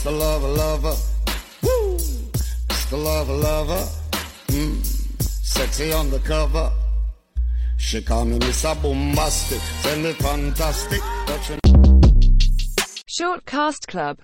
Mr. Lover Lover. Woo! Mr. Lover Lover. Mm. Sexy on the cover. She call me Mr. Boombastic. Send me fantastic. Touching Short Cast Club